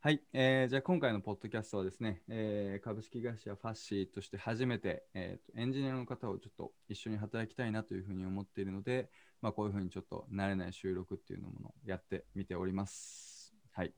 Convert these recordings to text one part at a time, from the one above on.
はい、えーじゃあ今回のポッドキャストはですね、えー株式会社ファッシーとして初めて、えーエンジニアの方をちょっと一緒に働きたいなというふうに思っているので、まあ、こういうふうにちょっと慣れない収録っていうのものをやってみております。はい。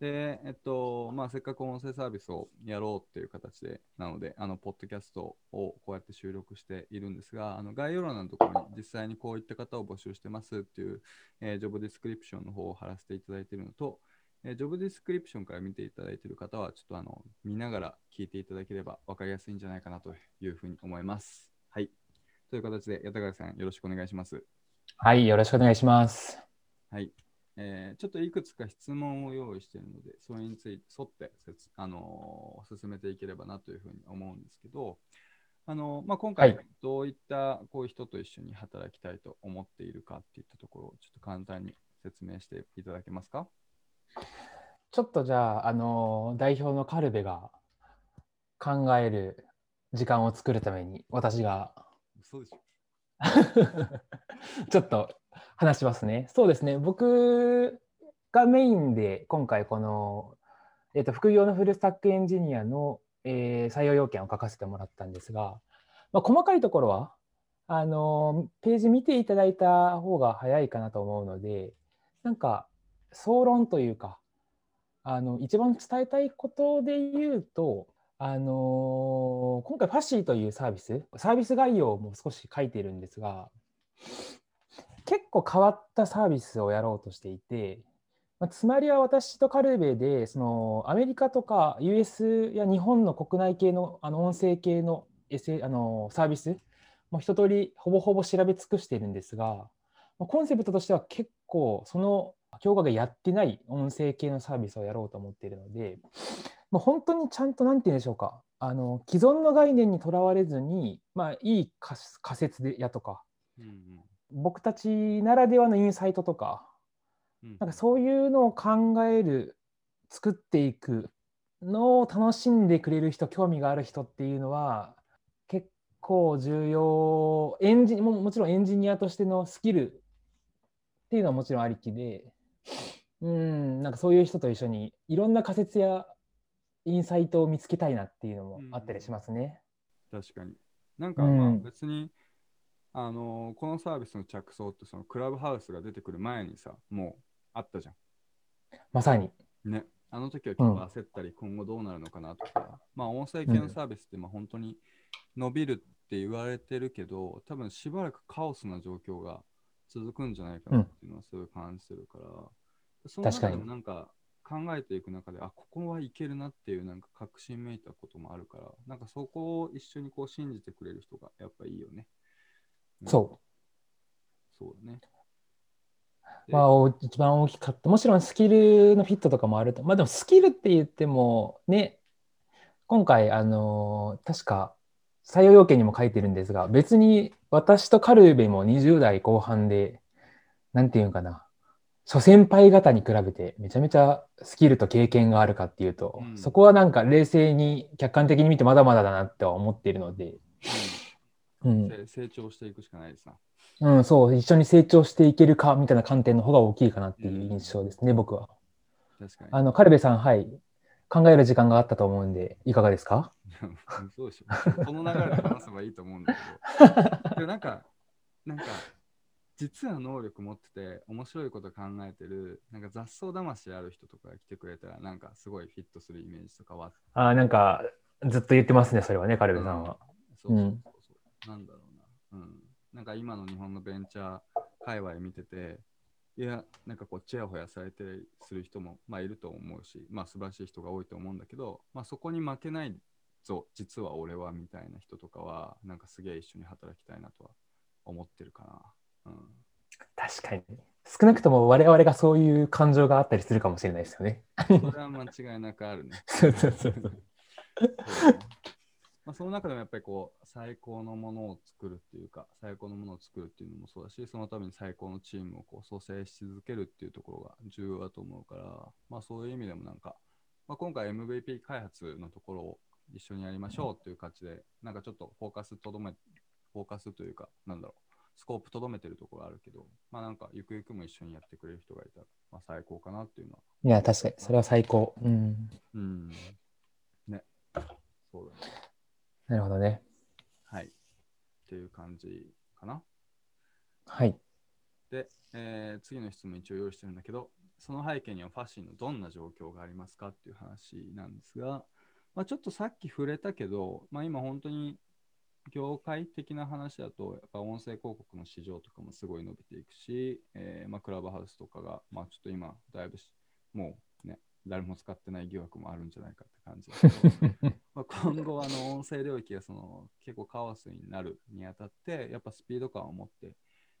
で、えっと、まあ、せっかく音声サービスをやろうっていう形で、なので、あの、ポッドキャストをこうやって収録しているんですが、あの概要欄のところに実際にこういった方を募集してますっていう、えージョブディスクリプションの方を貼らせていただいているのと、えージョブディスクリプションから見ていただいている方は、ちょっとあの見ながら聞いていただければ分かりやすいんじゃないかなというふうに思います。はい。という形で、八高さん、よろしくお願いします。はい、よろしくお願いします。はい。えーちょっといくつか質問を用意しているので、それについて沿って説、あのー進めていければなというふうに思うんですけど、あのーまあ、今回はいどういったこういう人と一緒に働きたいと思っているかっていったところをちょっと簡単に説明していただけますか？ちょっとじゃあ、あの代表のカルベが考える時間を作るために、私が嘘でしょ ちょっと話しますね。そうですね、僕がメインで今回この、えー、と副業のフルスタックエンジニアの、えー採用要件を書かせてもらったんですが、まあ、細かいところはあのページ見ていただいた方が早いかなと思うので、なんか総論というか、あの一番伝えたいことで言うと、あの今回ファッシーというサービス、サービス概要も少し書いてるんですが、結構変わったサービスをやろうとしていて、まあつまりは私とカルベでそのアメリカとか US や日本の国内系のあの音声系の SA あのサービスもう一通りほぼほぼ調べ尽くしているんですが、まコンセプトとしては結構その評価がやってない音声系のサービスをやろうと思っているので、もう本当にちゃんと何て言うんでしょうか、あの既存の概念にとらわれずに、まあ、いい仮仮説でやとか、うん僕たちならではのインサイトとか、うんうん。なんかそういうのを考える、作っていくのを楽しんでくれる人、興味がある人っていうのは、結構重要、エンジももちろんエンジニアとしてのスキルっていうのはもちろんありきで、うん、なんかそういう人と一緒にいろんな仮説やインサイトを見つけたいなっていうのもあったりしますね。確かに。なんかうんまあ別に、あのーこのサービスの着想ってそのクラブハウスが出てくる前にさ、もうあったじゃまさに。ん。ね。あの時は結構焦ったり、今後どうなるのかなとか、まあ音声系のサービスってまあ本当に伸びるって言われてるけど、多分しばらくカオスな状況が続くんじゃないかなっていうのはすごい感じてるから、その中でも確かになんか考えていく中で、あ、ここはいけるなっていうなんか確信めいたこともあるから、なんかそこを一緒にこう信じてくれる人がやっぱいいよね。うんそう。そうだね。でまあ、お一番大きかった。もちろんスキルのフィットとかもあると。まあでもスキルって言っても、ね、今回、あのー確か採用要件にも書いてるんですが、別に私とカルベも20代後半で、なんていうんかな、諸先輩方に比べてめちゃめちゃスキルと経験があるかっていうと、うんそこはなんか冷静に客観的に見てまだまだだなっては思っているので、ううんん、せ成長していくしかないですな。うん、そう、一緒に成長していけるかみたいな観点の方が大きいかなっていう印象ですね、僕は。確かに。あの、カルベさん、はい、考える時間があったと思うんで、いかがですか？そうでしょ。こ の流れで話せばいいと思うんだけど。でもなんか、なんか、実は能力持ってて、面白いこと考えてる、なんか雑草魂ある人とかが来てくれたら、なんかすごいフィットするイメージとかはああーなんか、ずっと言ってますね、それはね、カルベさんは。そうそうそう。なんだろうな。うん。なんか今の日本のベンチャー界隈見てて、いや、なんかこう、チヤホヤされてする人も、まあ、いると思うし、まあ、素晴らしい人が多いと思うんだけど、まあ、そこに負けないぞ、実は俺はみたいな人とかは、なんかすげえ一緒に働きたいなとは思ってるかな。うん。確かに。少なくとも我々がそういう感情があったりするかもしれないですよね。それは間違いなくあるね。そうそうそうそう。そうだねまあ、その中でもやっぱりこう最高のものを作るっていうか最高のものを作るっていうのもそうだしそのために最高のチームをこう蘇生し続けるっていうところが重要だと思うから、まあ、そういう意味でもなんか、まあ、今回 MVP 開発のところを一緒にやりましょうっていう感じでなんかちょっとフォーカスとどめフォーカスというかなんだろうスコープとどめてるところあるけど、まあなんかゆくゆくも一緒にやってくれる人がいたら、まあ最高かなっていうのは。いや、確かに、それは最高。うん。うん。ね。そうだね。なるほどね。はい。っていう感じかな。はい。で、えー次の質問一応用意してるんだけど、その背景にはファッションのどんな状況がありますかっていう話なんですが、まあ、ちょっとさっき触れたけど、まあ、今本当に業界的な話だと、やっぱ音声広告の市場とかもすごい伸びていくし、えーまあ、クラブハウスとかが、まあ、ちょっと今、だいぶしもうね、誰も使ってない疑惑もあるんじゃないかって感じだけど、まあ今後あの音声領域がその結構カオスになるにあたってやっぱスピード感を持って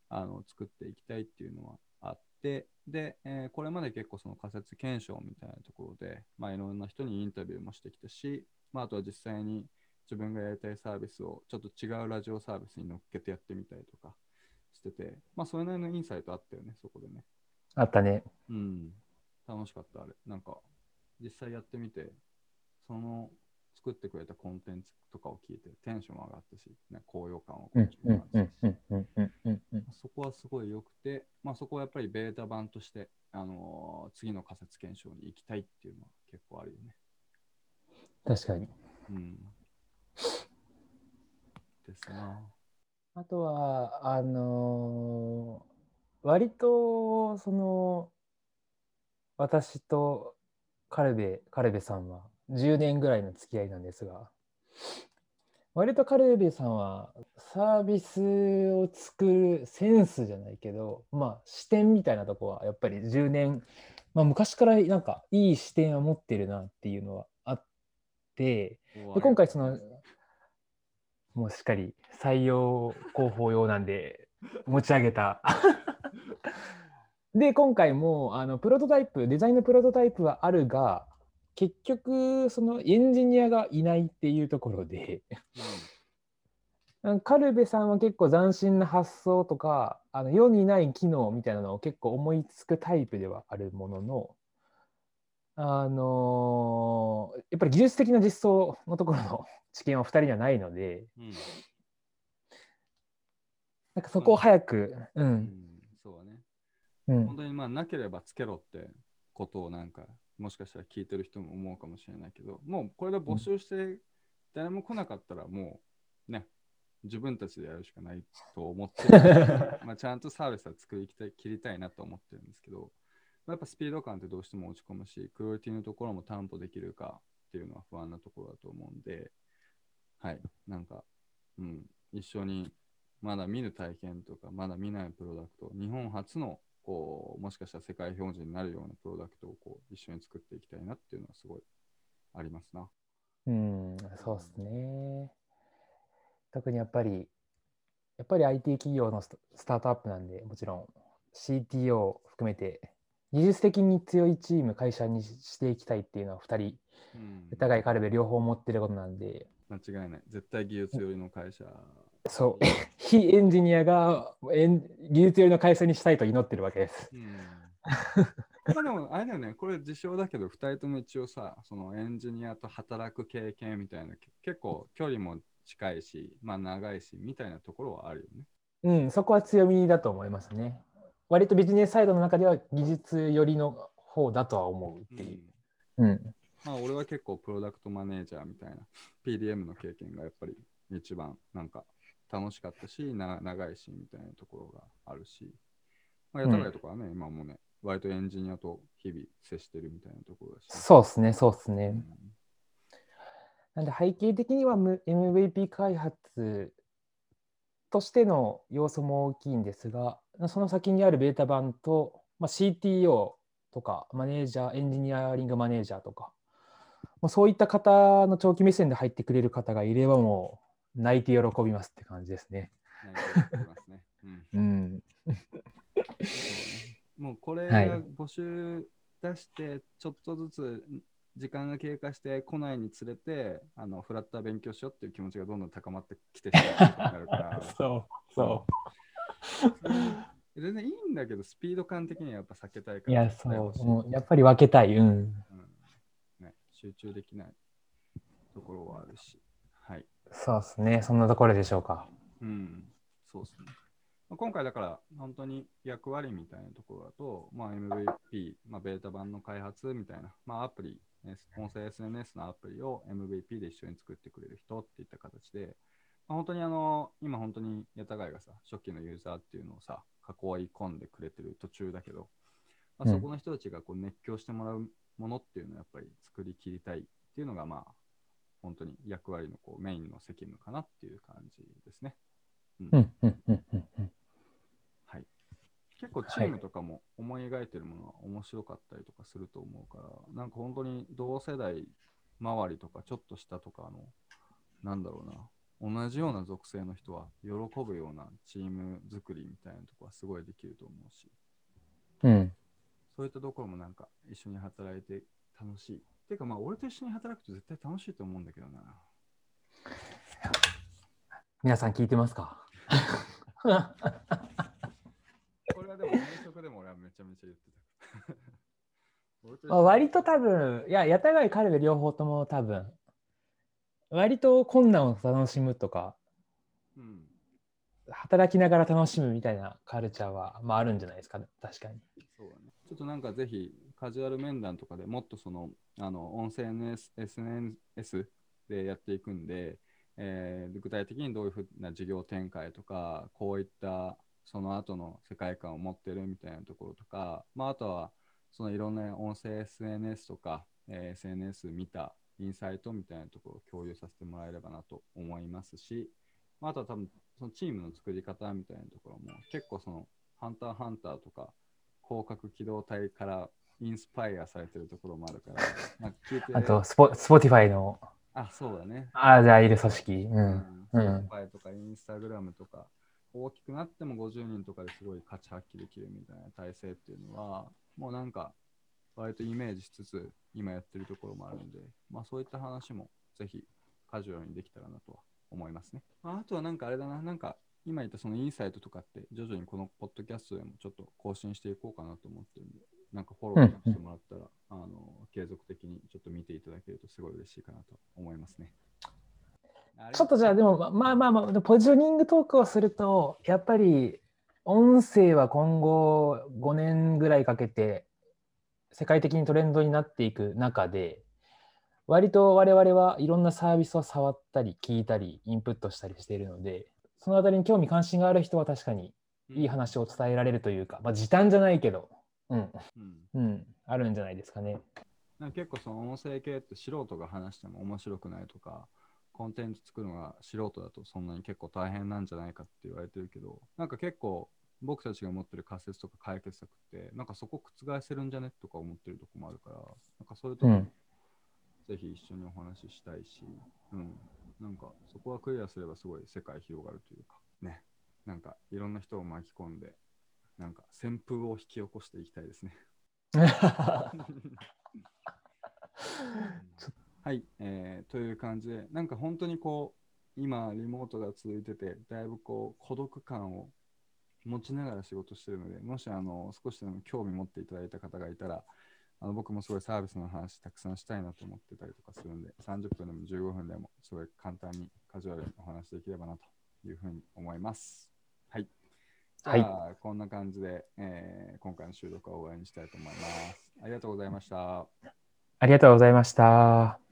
あの作っていきたいっていうのはあってで、えーこれまで結構その仮説検証みたいなところで、まあ、いろんな人にインタビューもしてきたし、まあ、あとは実際に自分がやりたいサービスをちょっと違うラジオサービスに乗っけてやってみたりとかしてて、まあ、それなりのインサイトあったよねそこでね。あったね。うん、楽しかった、あれ。なんか、実際やってみて、その作ってくれたコンテンツとかを聞いて、テンション上がったし、ね、高揚感をうん感じるうんうんうんうんうんうん。そこはすごい良くて、まあ、そこはやっぱりベータ版として、あのー次の仮説検証に行きたいっていうのは結構あるよね。確かに。うん。ですな。あとは、あのー割と、その、私とカルベ、カルベさんは10年ぐらいの付き合いなんですが、割とカルベさんはサービスを作るセンスじゃないけど、まあ視点みたいなとこはやっぱり10年、まあ昔からなんかいい視点を持ってるなっていうのはあって、で今回そのもうしっかり採用広報用なんで持ち上げた。で今回もあのプロトタイプデザインのプロトタイプはあるが結局そのエンジニアがいないっていうところでカルベさんは結構斬新な発想とかあの世にない機能みたいなのを結構思いつくタイプではあるもののあのーやっぱり技術的な実装のところの 知見は2人にはないのでうん。うんなんかそこを早く、う、うんん、そうだね。うん本当にまあなければつけろってことをなんかもしかしたら聞いてる人も思うかもしれないけどもうこれで募集して誰も来なかったらもうね自分たちでやるしかないと思ってる まあちゃんとサービスは作りきたい切りたいなと思ってるんですけどまあやっぱスピード感ってどうしても落ち込むしクオリティのところも担保できるかっていうのは不安なところだと思うんではい。なんかうん。一緒にまだ見ぬ体験とか、まだ見ないプロダクト、日本初のこうもしかしたら世界標準になるようなプロダクトをこう一緒に作っていきたいなっていうのはすごいありますな。うん、そうですね。特にやっぱり、やっぱり IT 企業のスタートアップなんで、もちろん CTO 含めて、技術的に強いチーム、会社にしていきたいっていうのは2人、うんお互いカルベ両方持ってることなんで、間違いない。絶対技術寄りの会社。そう、非エンジニアがエン技術寄りの会社にしたいと祈ってるわけです。うんまあでも、あれだよね、これ自称だけど、2人とも一応さ、そのエンジニアと働く経験みたいな、け結構距離も近いし、まあ長いし、みたいなところはあるよね。うん、そこは強みだと思いますね。割とビジネスサイドの中では技術寄りの方だとは思うっていう。うん。まあ俺は結構プロダクトマネージャーみたいな PDM の経験がやっぱり一番なんか楽しかったしな長いしみたいなところがあるし、まあ、やたらいとかはね、今もね割とエンジニアと日々接してるみたいなところだし、そうですね、そうですね。うん。なんで背景的にはむ MVP 開発としての要素も大きいんですが、その先にあるベータ版と、まあ、CTO とかマネージャー、エンジニアリングマネージャーとか、もうそういった方の長期目線で入ってくれる方がいればもう泣いて喜びますって感じですね。うん。もうこれ募集出してちょっとずつ時間が経過して来ないにつれてあのフラッター勉強しようっていう気持ちがどんどん高まってきてしまうから。そう、そ全然いいんだけどスピード感的にはやっぱ避けたいかう。いらや、そう、もうやっぱり分けたい。うん。うん。ね、集中できないところはあるし。はいそうですね。そんなところでしょうか。うんそうですねまあ今回だから本当に役割みたいなところだと、まあ、MVP、まあ、ベータ版の開発みたいな、まあ、アプリ、え音声 SNS のアプリを MVP で一緒に作ってくれる人っていった形で、まあ、本当にあの、今本当にヤタガイがさ、初期のユーザーっていうのをさ、囲い込んでくれてる途中だけど、まあ、うんそこの人たちがこう熱狂してもらうものっていうのをやっぱり作り切りたいっていうのが、まあ、本当に役割のこうメインの責務かなっていう感じですね。うん。うんうんうんうんうん。はい、結構チームとかも思い描いてるものは面白かったりとかすると思うから、なんか本当に同世代周りとかちょっと下とかの、なんだろうな、同じような属性の人は喜ぶようなチーム作りみたいなとこはすごいできると思うし、うん。そういったところもなんか一緒に働いて楽しい。ていうかまあ俺と一緒に働くと絶対楽しいと思うんだけどな。皆さん聞いてますか？これはでも転職でも俺はめちゃめちゃ言ってた。まあに割と多分、いや、やたがいカルベ両方とも多分、割と困難を楽しむとか、うん働きながら楽しむみたいなカルチャーは、まあ、あるんじゃないですか、確かに。ちょっとなんかぜひカジュアル面談とかでもっとそのあの音声 NS SNS でやっていくんで、えー具体的にどういうふうな事業展開とか、こういったその後の世界観を持ってるみたいなところとか、まあ、あとはそのいろんな音声 SNS とか、えー SNS 見たインサイトみたいなところを共有させてもらえればなと思いますし、まあ、あとは多分そのチームの作り方みたいなところも結構そのハンターハンターとか攻殻機動隊からインスパイアされてるところもあるから、なんか聞いてあとスポ、 Spotify のあ、そうだね。アジャイル組織。う。うんうんスポティファイとか Instagram とか、大きくなっても50人とかですごい価値発揮できるみたいな体制っていうのは、もうなんか、割とイメージしつつ、今やってるところもあるんで、まあそういった話もぜひカジュアルにできたらなとは思いますね。まあ、あとはなんかあれだな、なんか今言ったそのインサイトとかって徐々にこのポッドキャストでもちょっと更新していこうかなと思ってるんで、なんかフォローしてもらったら、あの継続的にちょっと見ていただけるとすごい嬉しいかなと思いますね。ちょっとじゃあ、でも、まあまあまあ、ポジショニングトークをすると、やっぱり、音声は今後5年ぐらいかけて、世界的にトレンドになっていく中で、割と我々はいろんなサービスを触ったり、聞いたり、インプットしたりしているので、そのあたりに興味関心がある人は確かにいい話を伝えられるというか、まあ、時短じゃないけど、うん、うん。うん、あるんじゃないですかね。なんか結構その音声系って素人が話しても面白くないとか、コンテンツ作るのが素人だとそんなに結構大変なんじゃないかって言われてるけど、なんか結構僕たちが持ってる仮説とか解決策って、なんかそこ覆せるんじゃねとか思ってるとこもあるから、なんかそういうとこもうん。ぜひ一緒にお話ししたいし、うん、なんかそこはクリアすればすごい世界広がるというか、ね、なんかいろんな人を巻き込んで、なんか旋風を引き起こしていきたいですね。はい、えーという感じで、なんか本当にこう、今、リモートが続いてて、だいぶこう、孤独感を持ちながら仕事してるので、もしあの少しでも興味持っていただいた方がいたら、あの僕もすごいサービスの話たくさんしたいなと思ってたりとかするんで、30分でも15分でもすごい簡単にカジュアルにお話できればなというふうに思います。はい。じゃあ、はいこんな感じで、えー今回の収録は終わりにしたいと思います。ありがとうございました。ありがとうございました。